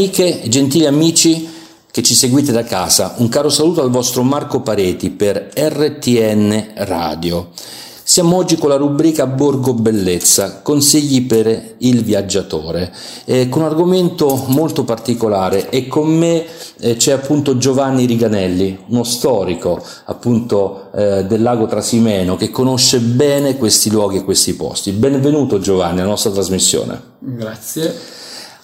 Amiche e gentili amici che ci seguite da casa, un caro saluto al vostro Marco Pareti per RTN Radio. Siamo oggi con la rubrica Borgo Bellezza, consigli per il viaggiatore, eh, con un argomento molto particolare e con me eh, c'è appunto Giovanni Riganelli, uno storico appunto eh, del lago Trasimeno che conosce bene questi luoghi e questi posti. Benvenuto Giovanni alla nostra trasmissione. Grazie.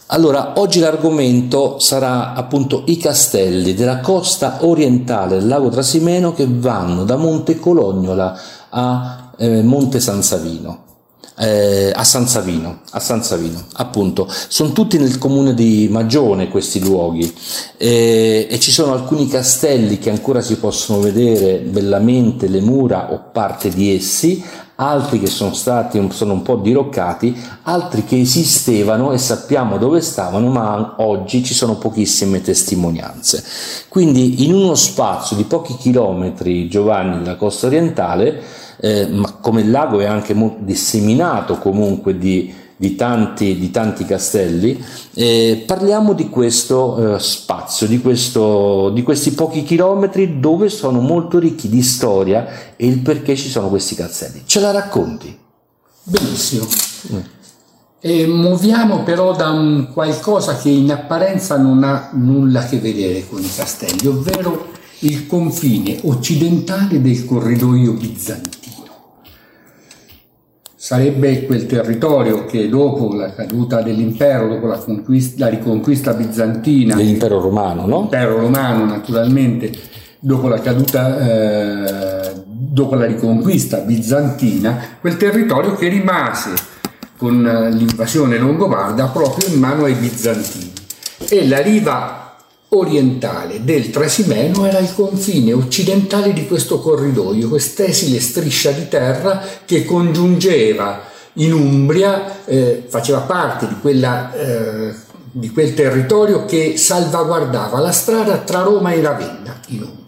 Allora, oggi l'argomento sarà appunto i castelli della costa orientale del lago Trasimeno che vanno da Monte Colognola a eh, Monte San Savino. Eh, a San Savino, a San Savino, appunto, sono tutti nel comune di Magione questi luoghi. Eh, e ci sono alcuni castelli che ancora si possono vedere bellamente le mura o parte di essi, altri che sono stati sono un po' diroccati, altri che esistevano e sappiamo dove stavano, ma oggi ci sono pochissime testimonianze. Quindi in uno spazio di pochi chilometri, Giovanni, della costa orientale, eh, ma come il lago è anche disseminato comunque di, di, tanti, di tanti, castelli, eh, parliamo di questo eh, spazio, di, questo, di, questi pochi chilometri dove sono molto ricchi di storia e il perché ci sono questi castelli. Ce la racconti? Benissimo. Mm. E muoviamo però da un qualcosa che in apparenza non ha nulla a che vedere con i castelli, ovvero il confine occidentale del corridoio bizantino sarebbe quel territorio che dopo la caduta dell'impero, dopo la, la riconquista bizantina, dell'impero romano, no? L'impero romano naturalmente, dopo la caduta, eh, dopo la riconquista bizantina, quel territorio che rimase con l'invasione longobarda proprio in mano ai bizantini. E la riva orientale del Trasimeno era il confine occidentale di questo corridoio, quest'esile striscia di terra che congiungeva in Umbria, eh, faceva parte di, quella, eh, di, quel territorio che salvaguardava la strada tra Roma e Ravenna in Umbria.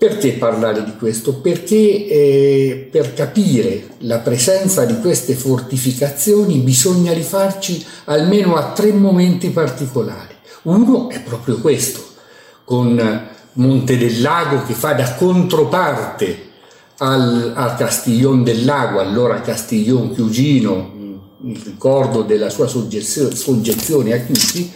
Perché parlare di questo? Perché eh, per capire la presenza di queste fortificazioni bisogna rifarci almeno a tre momenti particolari. Uno è proprio questo, con Monte del Lago che fa da controparte al, al Castiglion del Lago, allora Castiglion Chiugino, il ricordo della sua soggezione a Chiusi,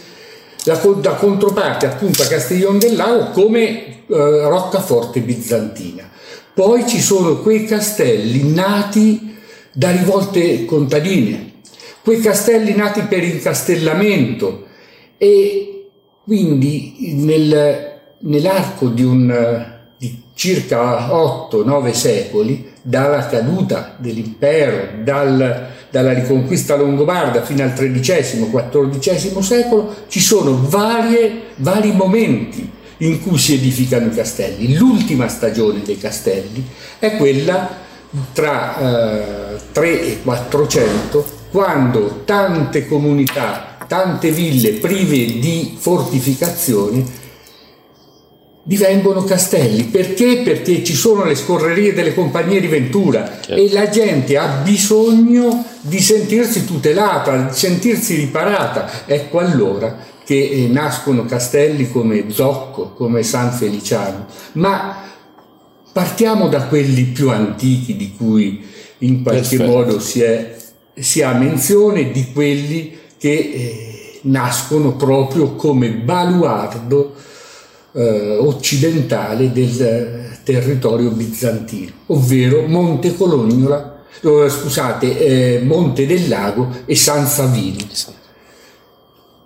da, da controparte appunto a Castiglion del Lago come eh, roccaforte bizantina. Poi ci sono quei castelli nati da rivolte contadine, quei castelli nati per incastellamento e quindi nel, nell'arco di, un, di circa 8-9 secoli, dalla caduta dell'impero, dal, dalla riconquista longobarda fino al XIII-XIV secolo, ci sono varie, vari momenti in cui si edificano i castelli. L'ultima stagione dei castelli è quella tra eh, 3 e 400, quando tante comunità tante ville prive di fortificazioni divengono castelli. Perché? Perché ci sono le scorrerie delle compagnie di Ventura certo. e la gente ha bisogno di sentirsi tutelata, di sentirsi riparata. Ecco allora che eh, nascono castelli come Zocco, come San Feliciano. Ma partiamo da quelli più antichi di cui in qualche Perfetto. modo si, è, si ha menzione, di quelli che eh, nascono proprio come baluardo eh, occidentale del eh, territorio bizantino, ovvero Monte Colognola, eh, scusate, eh, Monte del Lago e San Savino.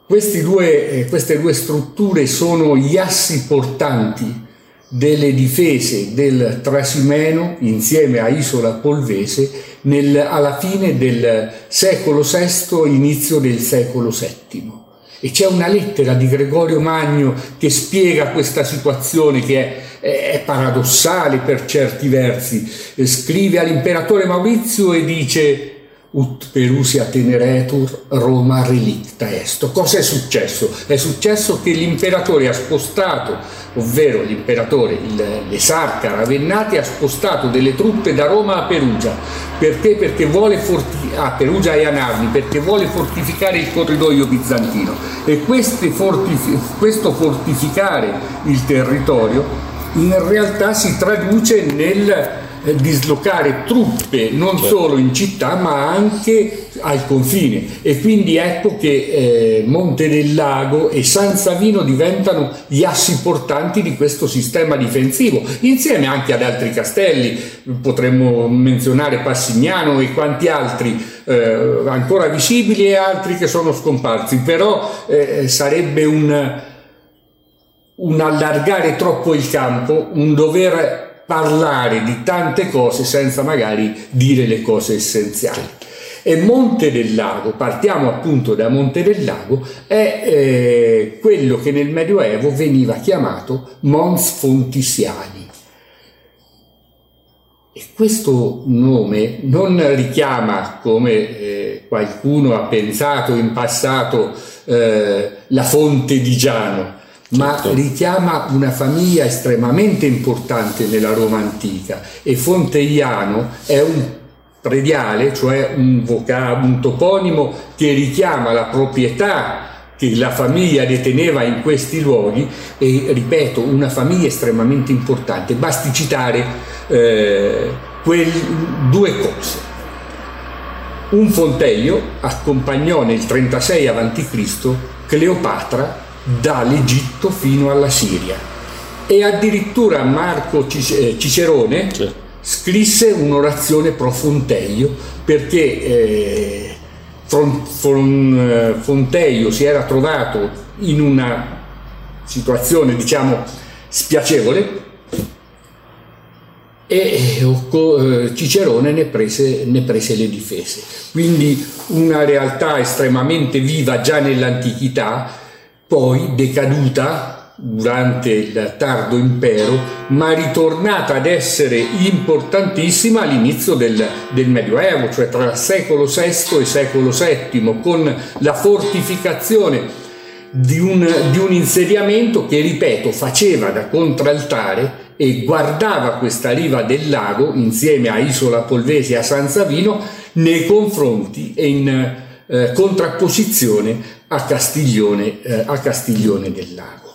Due, eh, queste due strutture sono gli assi portanti delle difese del Trasimeno insieme a Isola Polvese nel, alla fine del secolo VI, inizio del secolo VII. E c'è una lettera di Gregorio Magno che spiega questa situazione che è, è paradossale per certi versi. Scrive all'imperatore Maurizio e dice ut perusia teneretur Roma relicta est. Cosa è successo? È successo che l'imperatore ha spostato, ovvero l'imperatore, l'esarca Ravennati ha spostato delle truppe da Roma a Perugia. Perché? Perché vuole a Perugia e a Narni, perché vuole fortificare il corridoio bizantino. E fortifi- questo fortificare il territorio in realtà si traduce nel dislocare truppe non certo. solo in città ma anche al confine. E quindi ecco che eh, Monte del Lago e San Savino diventano gli assi portanti di questo sistema difensivo insieme anche ad altri castelli. Potremmo menzionare Passignano e quanti altri eh, ancora visibili e altri che sono scomparsi. Però eh, sarebbe un un allargare troppo il campo, un dover parlare di tante cose senza magari dire le cose essenziali. E Monte del Lago, partiamo appunto da Monte del Lago, è eh, quello che nel Medioevo veniva chiamato Mons Fontisiani. E questo nome non richiama, come eh, qualcuno ha pensato in passato, eh, la fonte di Giano, ma certo. richiama una famiglia estremamente importante nella Roma antica e Fonteiano è un prediale, cioè un, vocab- un toponimo che richiama la proprietà che la famiglia deteneva in questi luoghi e ripeto una famiglia estremamente importante basti citare eh, quel, due cose un fonteio accompagnò nel 36 a.C. Cleopatra dall'Egitto fino alla Siria. E addirittura Marco eh, Cicerone sì. scrisse un'orazione pro Fonteio perché eh, Fonteio si era trovato in una situazione diciamo spiacevole e eh, Cicerone ne prese, ne prese, le difese. Quindi una realtà estremamente viva già nell'antichità poi decaduta durante il tardo impero, ma ritornata ad essere importantissima all'inizio del, del Medioevo, cioè tra secolo VI e secolo VII, con la fortificazione di un, di un insediamento che, ripeto, faceva da contraltare e guardava questa riva del lago insieme a Isola Polvese e a San Savino nei confronti e in eh, contrapposizione a Castiglione, eh, a Castiglione del Lago.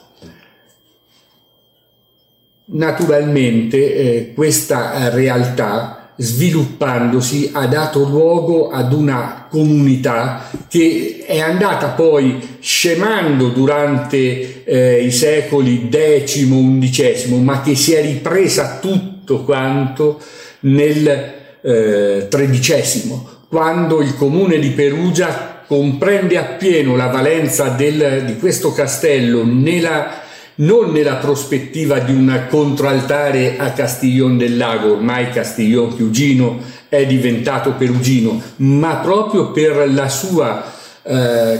Naturalmente eh, questa realtà sviluppandosi ha dato luogo ad una comunità che è andata poi scemando durante eh, i secoli X, XI, ma che si è ripresa tutto quanto nel XIII, eh, quando il comune di Perugia comprende appieno la valenza del, di questo castello nella, non nella prospettiva di un controaltare a Castiglion del Lago, ormai Castiglion Chiugino è diventato perugino, ma proprio per la sua eh,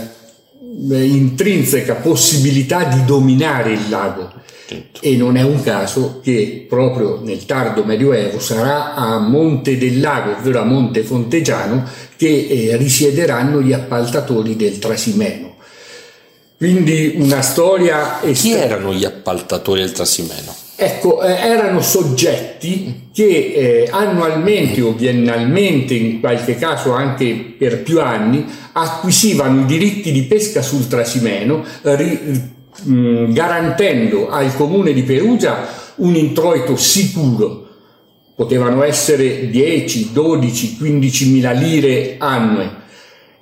intrinseca possibilità di dominare il lago. E non è un caso che proprio nel tardo Medioevo sarà a Monte del Lago, ovvero a Monte Fontegiano, che eh, risiederanno gli appaltatori del Trasimeno. Quindi una storia... Chi erano gli appaltatori del Trasimeno? Ecco, eh, erano soggetti che eh, annualmente o biennalmente, in qualche caso anche per più anni, acquisivano i diritti di pesca sul Trasimeno, ri, mh, mm, garantendo al comune di Perugia un introito sicuro. Potevano essere 10, 12, 15 mila lire annue.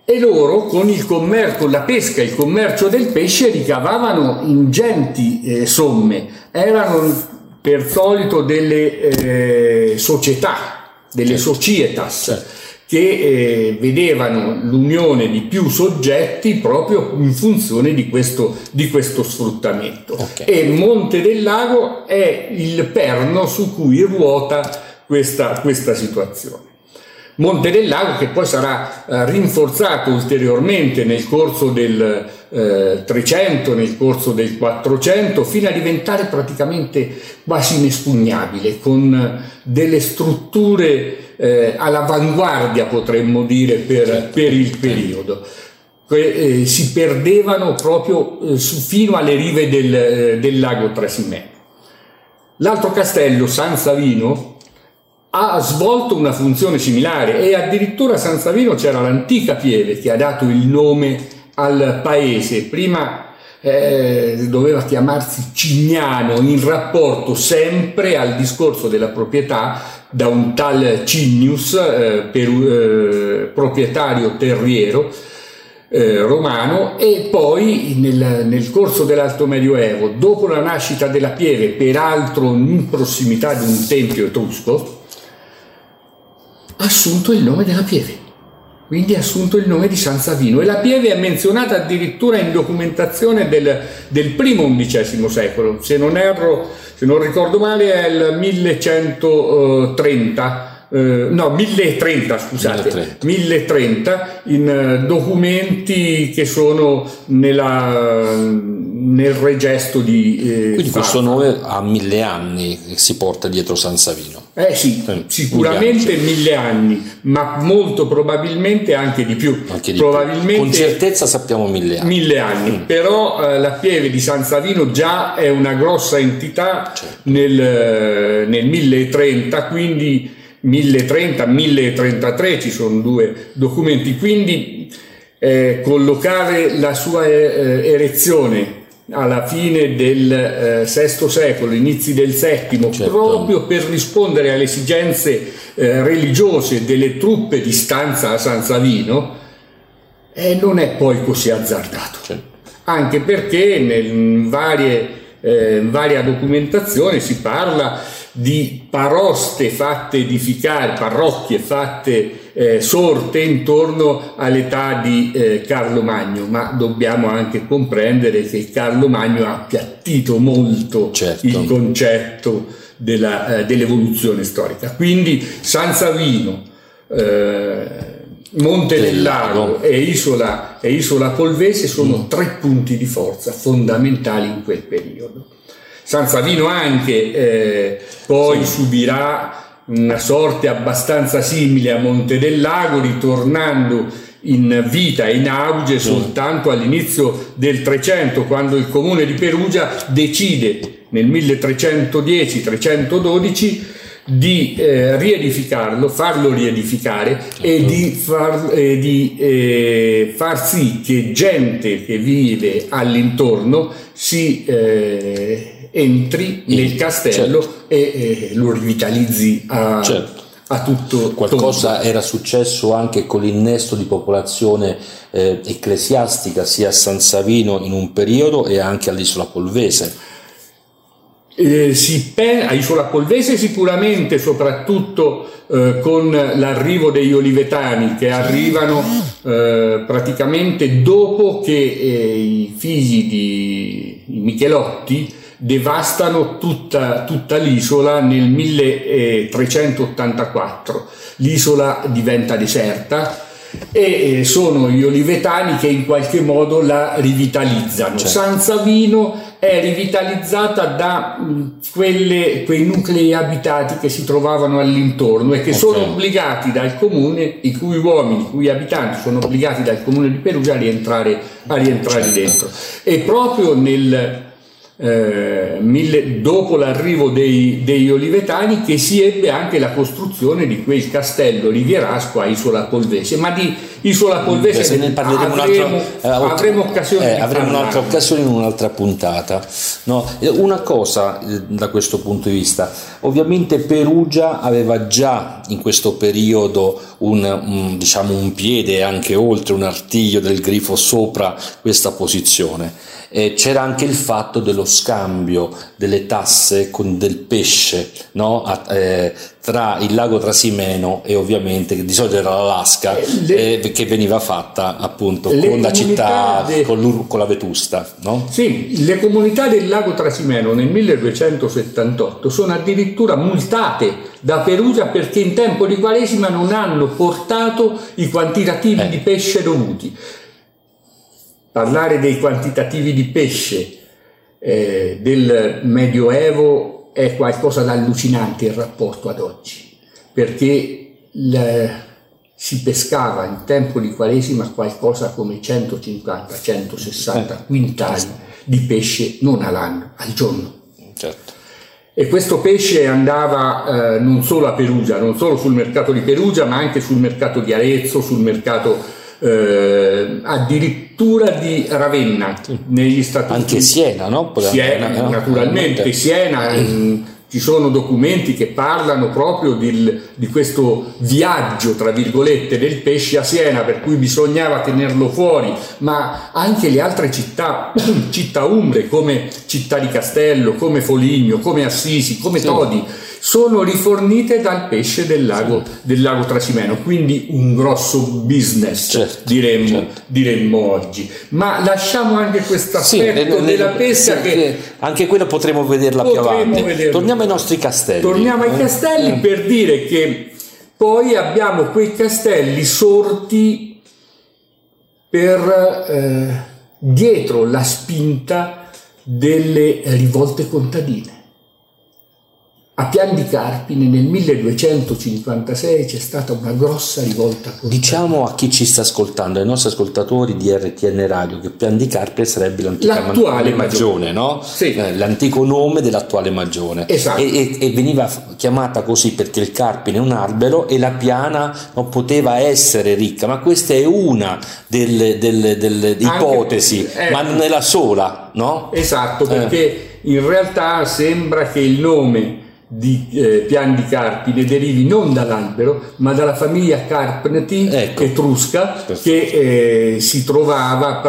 E loro con il commercio, la pesca e il commercio del pesce ricavavano ingenti eh, somme. Erano per solito delle eh, società, delle certo. societas. Certo che eh, vedevano l'unione di più soggetti proprio in funzione di questo, di questo sfruttamento. Okay. E Monte del Lago è il perno su cui ruota questa, questa situazione. Monte del Lago che poi sarà eh, rinforzato ulteriormente nel corso del eh, 300, nel corso del 400, fino a diventare praticamente quasi inespugnabile, con delle strutture eh, all'avanguardia, potremmo dire, per, per il periodo. Eh, si perdevano proprio eh, su, fino alle rive del, eh, del lago Trasimeno. L'altro castello, San Savino, ha svolto una funzione similare e addirittura a San Savino c'era l'antica pieve che ha dato il nome al paese. Prima eh, doveva chiamarsi Cignano in rapporto sempre al discorso della proprietà da un tal Cinius, eh, per, eh, proprietario terriero, eh, romano e poi nel, nel, corso dell'Alto Medioevo, dopo la nascita della Pieve, peraltro in prossimità di un tempio etrusco, ha assunto il nome della Pieve. Quindi ha assunto il nome di San Savino. E la Pieve è menzionata addirittura in documentazione del, del primo undicesimo secolo, se non erro, se non ricordo male è il 1130 eh, no, 1030, scusate, 1030, 1030 in uh, documenti che sono nella, nel regesto di... Eh, Quindi questo nome ha mille anni che si porta dietro San Savino. Eh sì, eh, sicuramente mille anni, ma molto probabilmente anche di più. Anche di probabilmente più. Con certezza sappiamo mille anni. Mille anni, mm. però eh, la pieve di San Savino già è una grossa entità certo. nel, eh, nel 1030, quindi 1030-1033 ci sono due documenti, quindi eh, collocare la sua eh, erezione alla fine del eh, VI secolo, inizi del VII, certo. proprio per rispondere alle esigenze eh, religiose delle truppe di stanza a San Savino, eh, non è poi così azzardato. Certo. Anche perché in, varie, eh, varia documentazione si parla di paroste fatte edificare, parrocchie fatte eh, sorte intorno all'età di eh, Carlo Magno, ma dobbiamo anche comprendere che Carlo Magno ha appiattito molto certo. il concetto della, eh, dell'evoluzione storica. Quindi San Savino, eh, Monte del Lago e Isola, e Isola Polvese sono mm. tre punti di forza fondamentali in quel periodo. San Savino anche eh, poi sì. subirà una sorte abbastanza simile a Monte del Lago, ritornando in vita e in auge soltanto all'inizio del 300, quando il comune di Perugia decide nel 1310-312 di eh, riedificarlo, farlo riedificare certo. e di, far, eh, di eh, far, sì che gente che vive all'intorno si entri nel castello certo. e lo rivitalizzi a, certo. a tutto. Qualcosa tutto. era successo anche con l'innesto di popolazione eh, ecclesiastica sia a San Savino in un periodo e anche all'isola Polvese eh, si pe- a Isola Polvese sicuramente, soprattutto eh, con l'arrivo degli olivetani che arrivano eh, praticamente dopo che eh, i figli di Michelotti devastano tutta, tutta l'isola nel 1384. L'isola diventa deserta e eh, sono gli olivetani che in qualche modo la rivitalizzano. Certo. San Savino è rivitalizzata da mm, quelle, quei nuclei abitati che si trovavano all'intorno e che okay. sono obbligati dal comune, i cui uomini, i cui abitanti sono obbligati dal comune di Perugia a rientrare, a rientrare certo. dentro. E proprio nel eh, mille, dopo l'arrivo dei, degli olivetani che si ebbe anche la costruzione di quel castello rivierasco a Isola Polvese. Ma di Isola Polvese se ne parleremo avremo, eh, avremo occasione eh, avremo un'altra occasione in un'altra puntata. No, una cosa eh, da questo punto di vista. Ovviamente Perugia aveva già in questo periodo un, un, diciamo un piede anche oltre un artiglio del grifo sopra questa posizione eh, c'era anche il fatto dello scambio delle tasse con del pesce no? A, eh, tra il lago Trasimeno e ovviamente di solito era l'Alaska eh, le, eh, che veniva fatta appunto con la città de... con, con, la Vetusta no? sì, le comunità del lago Trasimeno nel 1278 sono addirittura multate da Perugia perché in tempo di Quaresima non hanno portato i quantitativi eh. di pesce dovuti parlare dei quantitativi di pesce eh, del Medioevo è qualcosa di allucinante in rapporto ad oggi, perché le, si pescava in tempo di Quaresima qualcosa come 150-160 eh. quintali di pesce non all'anno, al giorno. Certo. E questo pesce andava eh, non solo a Perugia, non solo sul mercato di Perugia, ma anche sul mercato di Arezzo, sul mercato eh, addirittura di Ravenna negli Stati Uniti. Anche Siena, no? Siena, naturalmente, Siena. In, ci sono documenti che parlano proprio di, di, questo viaggio, tra virgolette, del pesce a Siena, per cui bisognava tenerlo fuori, ma anche le altre città, città umbre come Città di Castello, come Foligno, come Assisi, come sì. Todi, sono rifornite dal pesce del lago, del lago Trasimeno, quindi un grosso business certo, diremmo, certo. diremmo, oggi. Ma lasciamo anche questo aspetto sì, della pesca sì, che anche quello potremo vederla potremo più avanti. Vederlo. Torniamo ai nostri castelli. Torniamo ai castelli eh. per dire che poi abbiamo quei castelli sorti per eh, dietro la spinta delle rivolte contadine. A Pian di Carpine nel 1256 c'è stata una grossa rivolta. Contadina. Diciamo a chi ci sta ascoltando, ai nostri ascoltatori di RTN Radio, che Pian di Carpine sarebbe l'antica l'attuale Magione, no? Sì. Eh, l'antico nome dell'attuale Magione. Esatto. E, e, e, veniva chiamata così perché il Carpine è un albero e la piana non poteva essere ricca, ma questa è una delle, delle, delle ipotesi, Anche, eh, ma non è la sola, no? Esatto, perché eh. in realtà sembra che il nome di eh, piani di carpine derivi non dall'albero ma dalla famiglia Carpneti ecco. etrusca che eh, si trovava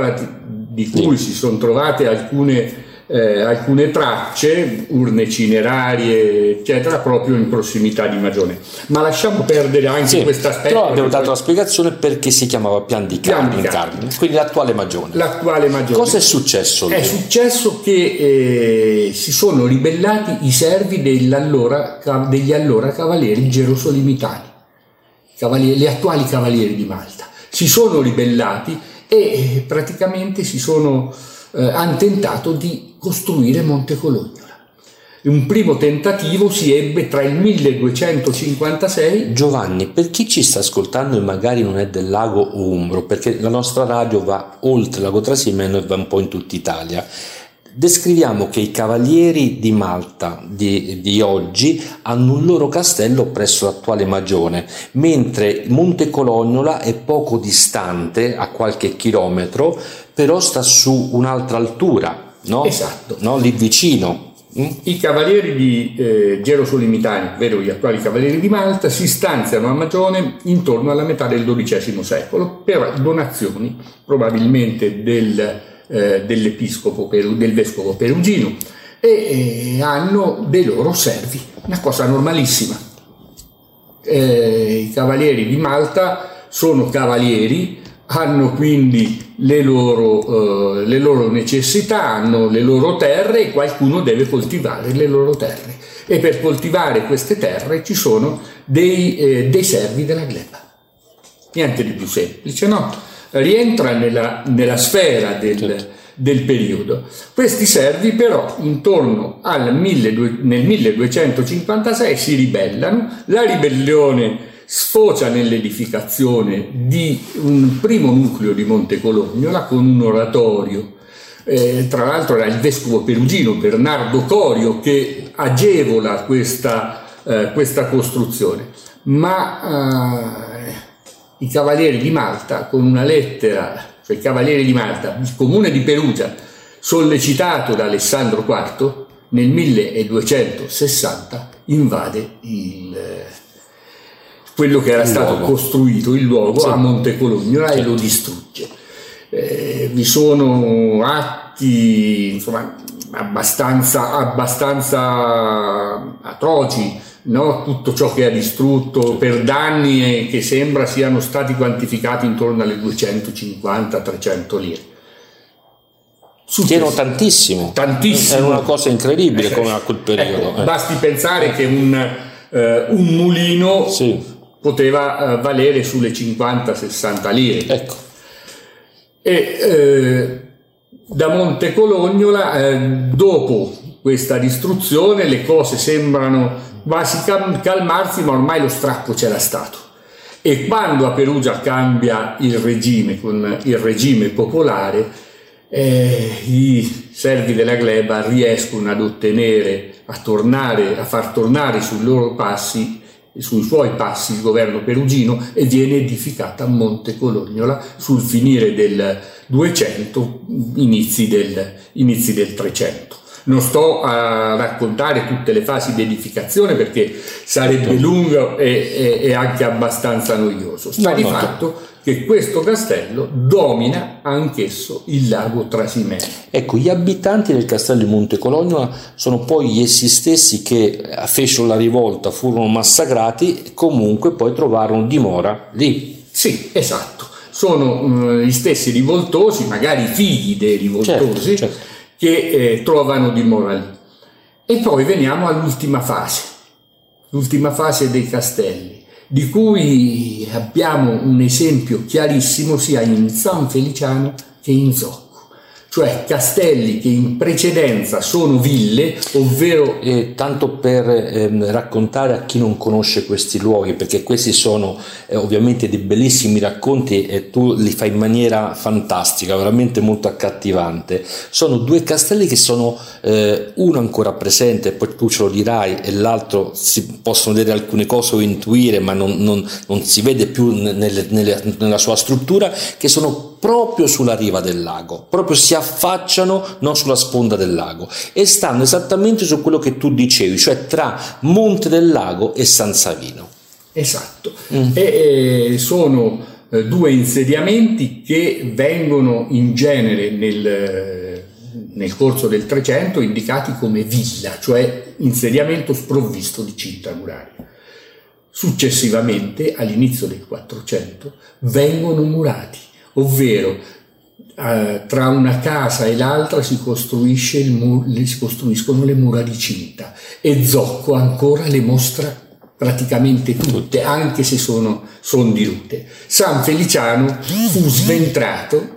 di cui sì. si sono trovate alcune eh, alcune tracce, urne cinerarie, eccetera, proprio in prossimità di Magione. Ma lasciamo perdere anche sì, questo aspetto. Però abbiamo dato la spiegazione perché si chiamava Pian di Carni, quindi l'attuale Magione. L'attuale Magione. Cosa è successo? Lì? È successo che eh, si sono ribellati i servi degli allora, degli allora cavalieri gerosolimitani, cavalieri, gli attuali cavalieri di Malta. Si sono ribellati e eh, praticamente si sono eh, hanno tentato di costruire Monte Colognola. Un primo tentativo si ebbe tra il 1256. Giovanni, per chi ci sta ascoltando e magari non è del lago Umbro, perché la nostra radio va oltre il lago Trasimeno e va un po' in tutta Italia, descriviamo che i cavalieri di Malta di, di, oggi hanno un loro castello presso l'attuale Magione, mentre Monte Colognola è poco distante, a qualche chilometro, però sta su un'altra altura, no? Esatto. No? Lì vicino. Mm? I cavalieri di eh, Gerosolimitani, ovvero gli attuali cavalieri di Malta, si stanziano a Magione intorno alla metà del XII secolo per donazioni, probabilmente del, eh, dell'episcopo, del vescovo perugino, e eh, hanno dei loro servi, una cosa normalissima. Eh, I cavalieri di Malta sono cavalieri hanno quindi le loro, eh, le loro, necessità, hanno le loro terre e qualcuno deve coltivare le loro terre. E per coltivare queste terre ci sono dei, eh, dei servi della gleba. Niente di più semplice, no? Rientra nella, nella sfera del, certo. del, periodo. Questi servi però intorno al 12, nel 1256 si ribellano, la ribellione sfocia nell'edificazione di un primo nucleo di Monte Colognola con un oratorio. Eh, tra l'altro era il vescovo perugino Bernardo Corio che agevola questa, eh, questa costruzione, ma eh, i cavalieri di Malta con una lettera, cioè i cavalieri di Malta, il comune di Perugia, sollecitato da Alessandro IV, nel 1260 invade il quello che era il stato luogo. costruito, il luogo, sì. a Monte Colognola certo. e lo distrugge. Eh, vi sono atti insomma, abbastanza, abbastanza atroci, no? tutto ciò che ha distrutto per danni che sembra siano stati quantificati intorno alle 250-300 lire. Successo. tantissimo. Tantissimo. È una cosa incredibile come a quel periodo. Ecco, eh. Basti pensare che un, eh, un mulino sì poteva eh, valere sulle 50-60 lire. Ecco. E eh, da Monte Colognola, eh, dopo questa distruzione, le cose sembrano quasi calmarsi, ma ormai lo strappo c'era stato. E quando a Perugia cambia il regime con il regime popolare, eh, i servi della gleba riescono ad ottenere, a, tornare, a far tornare sui loro passi sui suoi passi il governo perugino e viene edificata a Monte Colognola sul finire del 200, inizi del, inizi del 300. Non sto a raccontare tutte le fasi di edificazione perché sarebbe certo. lungo e, e, e anche abbastanza noioso. Sta no, di no, fatto che questo castello domina anch'esso il lago Trasimeno. Ecco, gli abitanti del castello di Monte Colognola sono poi gli essi stessi che fecero la rivolta, furono massacrati e comunque poi trovarono dimora lì. Sì, esatto. Sono uh, gli stessi rivoltosi, magari figli dei rivoltosi, certo, certo. Che eh, trovano dimora lì. E poi veniamo all'ultima fase, l'ultima fase dei castelli di cui abbiamo un esempio chiarissimo sia in San Feliciano che in Zocco cioè castelli che in precedenza sono ville, ovvero... Eh, tanto per eh, raccontare a chi non conosce questi luoghi, perché questi sono eh, ovviamente dei bellissimi racconti e tu li fai in maniera fantastica, veramente molto accattivante. Sono due castelli che sono eh, uno ancora presente, poi tu ce lo dirai, e l'altro si possono vedere alcune cose o intuire, ma non, non, non si vede più nelle, nelle, nella sua struttura, che sono proprio sulla riva del lago, proprio si affacciano non sulla sponda del lago e stanno esattamente su quello che tu dicevi, cioè tra Monte del Lago e San Savino. Esatto, mm. e, e sono eh, due insediamenti che vengono in genere nel, nel corso del 300 indicati come villa, cioè insediamento sprovvisto di cinta muraria. Successivamente, all'inizio del 400, vengono murati ovvero eh, tra una casa e l'altra si, mu- si, costruiscono le mura di cinta e Zocco ancora le mostra praticamente tutte, anche se sono, sono dirute. San Feliciano fu sventrato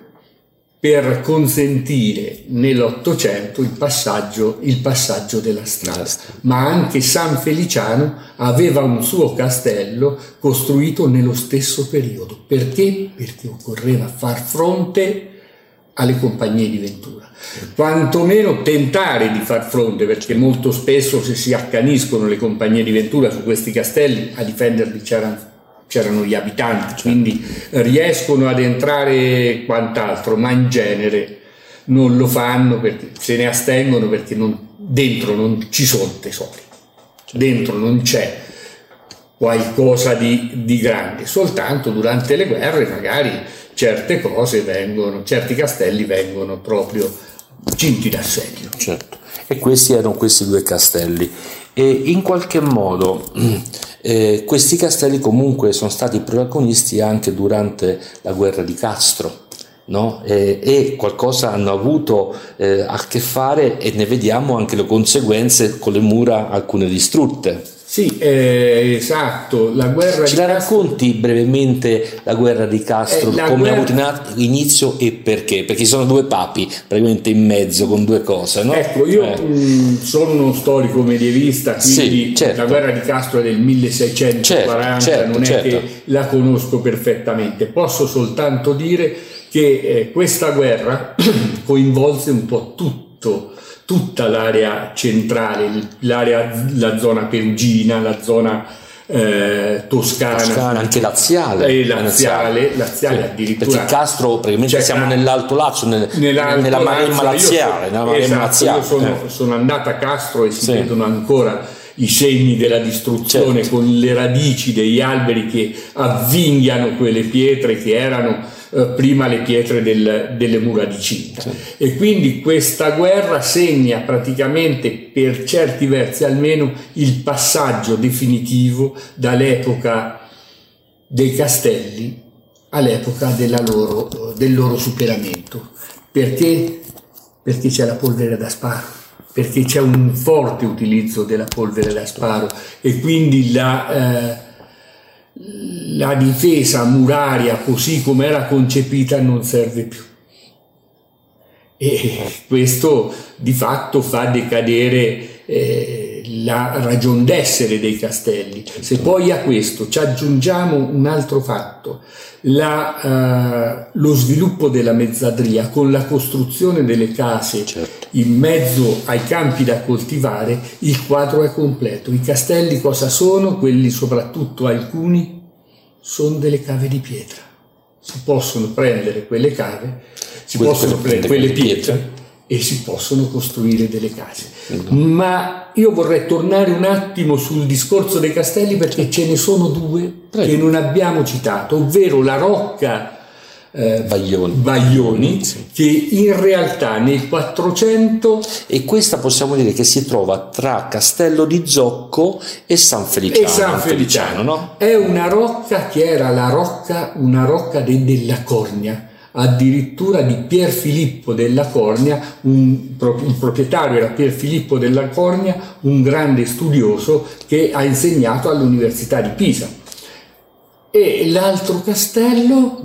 per consentire nell'Ottocento il passaggio, il passaggio della strada. Ma anche San Feliciano aveva un suo castello costruito nello stesso periodo. Perché? Perché occorreva far fronte alle compagnie di Ventura. Quantomeno tentare di far fronte, perché molto spesso se si accaniscono le compagnie di Ventura su questi castelli, a difenderli c'erano c'erano gli abitanti, certo. quindi riescono ad entrare quant'altro, ma in genere non lo fanno perché se ne astengono perché non, dentro non ci sono tesori, certo. dentro non c'è qualcosa di, di, grande, soltanto durante le guerre magari certe cose vengono, certi castelli vengono proprio cinti d'assedio. Certo, e questi erano questi due castelli e in qualche modo eh, questi castelli comunque sono stati protagonisti anche durante la guerra di Castro. No? E, e, qualcosa hanno avuto eh, a che fare e ne vediamo anche le conseguenze con le mura alcune distrutte. Sì, eh, esatto, la guerra Ci di la Castro... racconti brevemente la guerra di Castro, eh, come guerra... ha avuto inizio e perché? Perché ci sono due papi praticamente in mezzo con due cose, no? Ecco, io eh. mh, mm, sono uno storico medievista, quindi sì, certo. la guerra di Castro è del 1640, certo, certo, non è certo. che la conosco perfettamente, posso soltanto dire che eh, questa guerra coinvolse un po' tutto tutta l'area centrale, l'area, la zona perugina, la zona eh, toscana, toscana, anche laziale, e laziale, laziale sì. addirittura. Perché Castro, praticamente cioè, siamo nell'Alto Lazio, nel, nella Maremma laziale. Sono, esatto, laziale. Io sono, eh. sono andato a Castro e si sì. vedono ancora i segni della distruzione certo. con le radici degli alberi che avvinghiano quelle pietre che erano eh, prima le pietre del, delle mura di cinta. Sì. E quindi questa guerra segna praticamente per certi versi almeno il passaggio definitivo dall'epoca dei castelli all'epoca loro, del loro superamento. Perché? Perché c'è la polvere da sparo perché c'è un forte utilizzo della polvere da sparo e quindi la, eh, la difesa muraria così come era concepita non serve più. E questo di fatto fa decadere eh, la ragion d'essere dei castelli. Se poi a questo ci aggiungiamo un altro fatto, la, uh, lo sviluppo della mezzadria con la costruzione delle case certo. in mezzo ai campi da coltivare, il quadro è completo. I castelli cosa sono? Quelli soprattutto alcuni sono delle cave di pietra. Si possono prendere quelle cave, si que- possono prendere quelle pietre e si possono costruire delle case. Mm-hmm. Ma io vorrei tornare un attimo sul discorso dei castelli perché ce ne sono due Prego. che non abbiamo citato, ovvero la rocca eh, Baglioni, Baglioni sì. che in realtà nel 400 e questa possiamo dire che si trova tra Castello di Zocco e San Feliciano, e San Feliciano no? è una rocca che era la rocca una rocca de, della Cornia addirittura di Pier Filippo della Cornia, un, il proprietario era Pier Filippo della Cornia, un grande studioso che ha insegnato all'Università di Pisa. E l'altro castello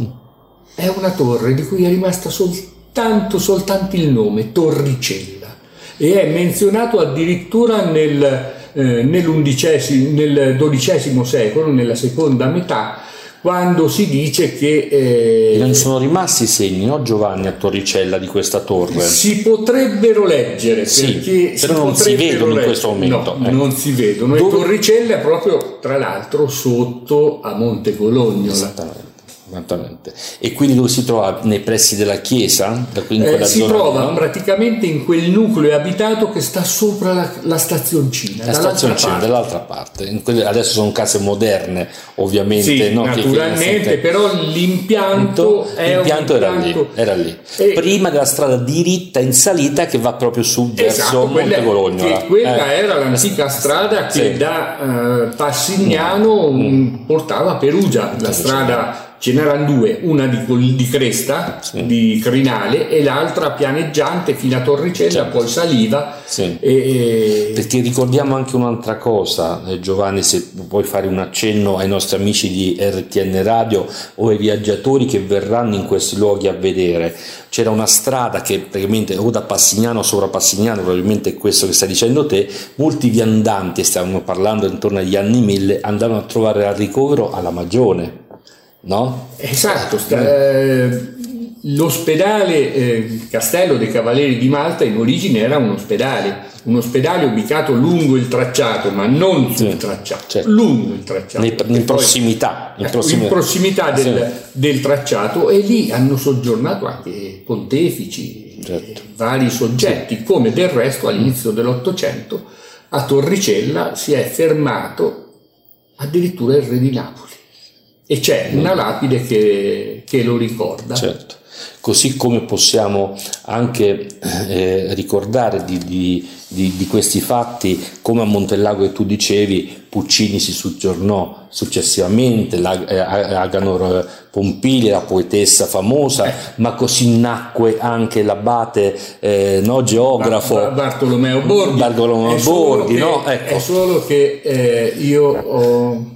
è una torre di cui è rimasta soltanto, soltanto il nome, Torricella, e è menzionato addirittura nel, eh, nel XII secolo, nella seconda metà, quando si dice che... Eh, non sono rimasti segni, no Giovanni, a Torricella di questa torre? Si potrebbero leggere, sì, però non si vedono leggere. in questo momento. No, eh. non si vedono. Dove... E Torricella è proprio, tra l'altro, sotto a Monte Cologno. Esattamente. Esattamente. E quindi dove si trova? Nei pressi della chiesa? Eh, si trova no? praticamente in quel nucleo abitato che sta sopra la, la stazioncina. La stazioncina dall'altra parte. Quelle, adesso sono case moderne, ovviamente. Sì, no? naturalmente, che, però l'impianto, l'impianto era, lì, era lì. E, Prima della strada diritta in salita che va proprio su verso esatto, Monte Cologno. Quella eh. era l'antica strada che sì. da uh, Passignano mm. portava a Perugia, la strada ce n'erano due, una di, di cresta, sì. di crinale, e l'altra pianeggiante fino a Torricella, certo. poi saliva. Sì. E, Perché ricordiamo anche un'altra cosa, eh, Giovanni, se puoi fare un accenno ai nostri amici di RTN Radio o ai viaggiatori che verranno in questi luoghi a vedere. C'era una strada che praticamente o da Passignano sopra Passignano, probabilmente è questo che stai dicendo te, molti viandanti, stiamo parlando intorno agli anni 1000, andavano a trovare al ricovero alla Magione no? Esatto, eh, l'ospedale eh, Castello dei Cavalieri di Malta in origine era un ospedale, un ospedale ubicato lungo il tracciato, ma non sul sì, tracciato, certo. lungo il tracciato. Nei, in, prossimità, in, prossimità. in prossimità del, sì. del, tracciato e lì hanno soggiornato anche pontefici, certo. vari soggetti, come del resto all'inizio dell'Ottocento a Torricella si è fermato addirittura il re di Napoli e c'è una lapide che, che lo ricorda. Certo. Così come possiamo anche eh, ricordare di, di, di, di, questi fatti, come a Montellago che tu dicevi, Puccini si soggiornò successivamente, la, eh, Aganor Pompili, la poetessa famosa, eh. ma così nacque anche l'abate eh, no, geografo Bar- Bartolomeo Borghi. Bartolomeo Borghi, che, no? ecco. È solo che eh, io ho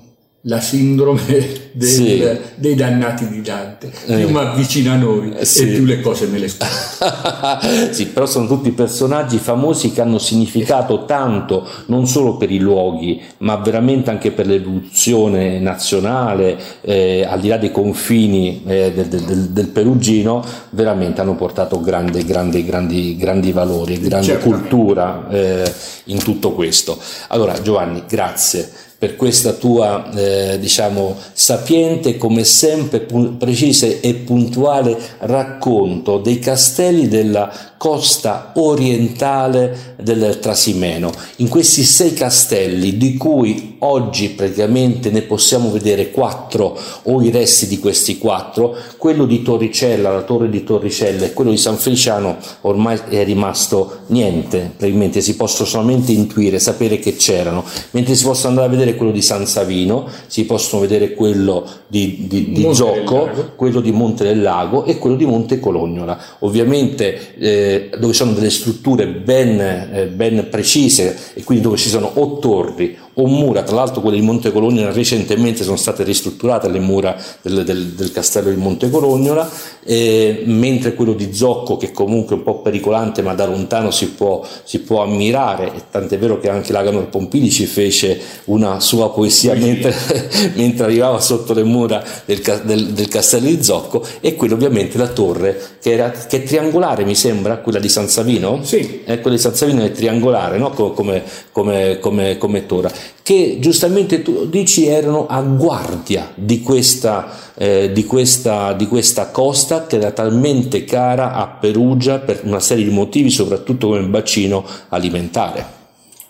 la sindrome del, sì. dei dannati di Dante. Più eh. mi avvicina a noi sì. e più le cose me le scordo. sì, però sono tutti personaggi famosi che hanno significato tanto non solo per i luoghi, ma veramente anche per l'evoluzione nazionale, eh, al di là dei confini eh, del, del, del, Perugino, veramente hanno portato grande, grande, grandi, grandi valori, grande Certamente. cultura eh, in tutto questo. Allora Giovanni, grazie per questa tua eh, diciamo sapiente come sempre precise e puntuale racconto dei castelli della costa orientale del Trasimeno. In questi sei castelli, di cui oggi praticamente ne possiamo vedere quattro o i resti di questi quattro, quello di Torricella, la torre di Torricella e quello di San Feliciano ormai è rimasto niente, praticamente si possono solamente intuire, sapere che c'erano, mentre si possono andare a vedere quello di San Savino, si possono vedere quello di, di, di Zocco, quello di Monte del Lago e quello di Monte Colognola. Ovviamente eh, dove sono delle strutture ben, eh, ben, precise e quindi dove ci sono o torri o mura, tra l'altro quelle di Monte Colognola recentemente sono state ristrutturate le mura del, del, del castello di Monte Colognola, eh, mentre quello di Zocco che comunque è un po' pericolante ma da lontano si può, si può ammirare, e tant'è vero che anche l'Aganor Pompili ci fece una sua poesia mentre, mentre, arrivava sotto le mura del, del, castello di Zocco, e quello ovviamente la torre che, era, che è triangolare mi sembra, quella di San Savino? Sì. Eh, quella di San Savino è triangolare no? come, come, come, come torre che giustamente tu dici erano a guardia di questa, eh, di, questa, di questa costa che era talmente cara a Perugia per una serie di motivi, soprattutto come bacino alimentare.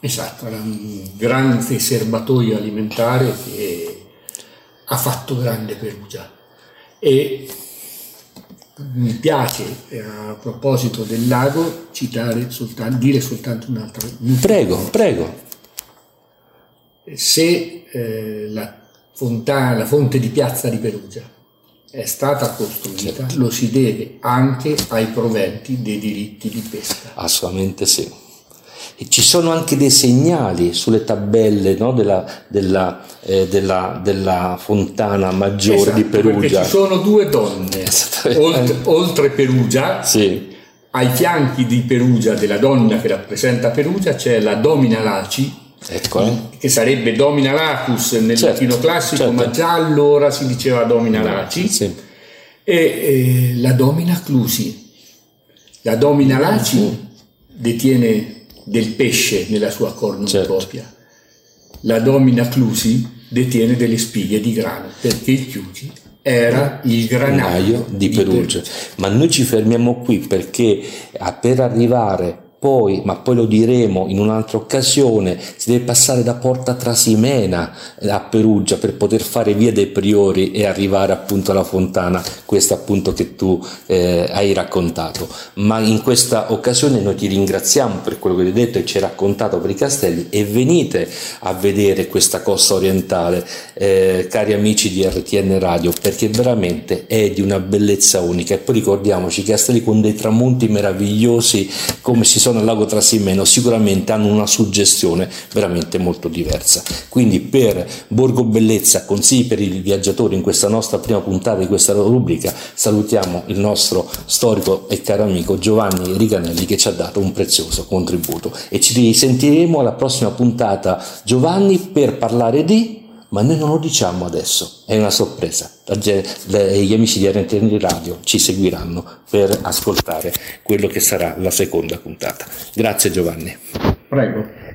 Esatto, era un grande serbatoio alimentare che ha fatto grande Perugia. E mi piace a proposito del lago citare soltanto, dire soltanto un'altra. Prego, prego se eh, la, fontana, la fonte di Piazza di Perugia è stata costruita, certo. lo si deve anche ai proventi dei diritti di pesca. Assolutamente sì. E ci sono anche dei segnali sulle tabelle no, della, della, eh, della, della, fontana maggiore esatto, di Perugia. ci sono due donne, oltre, oltre Perugia, sì. ai fianchi di Perugia, della donna che rappresenta Perugia, c'è la Domina Laci, Ecco, eh. che sarebbe Domina Lacus nel certo, latino classico, certo. ma già allora si diceva Domina Laci, sì. e eh, la Domina Clusi. La Domina Laci detiene del pesce nella sua cornucopia, certo. la Domina Clusi detiene delle spighe di grano, perché il Chiusi era il granaio di Perugia. Ma noi ci fermiamo qui perché per arrivare poi, ma poi lo diremo in un'altra occasione, si deve passare da Porta Trasimena a Perugia per poter fare via dei Priori e arrivare appunto alla fontana, questa appunto che tu eh, hai raccontato. Ma in questa occasione noi ti ringraziamo per quello che hai detto e ci hai raccontato per i castelli e venite a vedere questa costa orientale, eh, cari amici di RTN Radio, perché veramente è di una bellezza unica. E poi ricordiamoci i castelli con dei tramonti meravigliosi come si sono al lago Trasimeno sicuramente hanno una suggestione veramente molto diversa. Quindi per Borgo Bellezza, consigli per i viaggiatori in questa nostra prima puntata di questa rubrica, salutiamo il nostro storico e caro amico Giovanni Riganelli che ci ha dato un prezioso contributo e ci risentiremo alla prossima puntata Giovanni per parlare di ma noi non lo diciamo adesso, è una sorpresa. Gli amici di RTN Radio ci seguiranno per ascoltare quello che sarà la seconda puntata. Grazie Giovanni. Prego.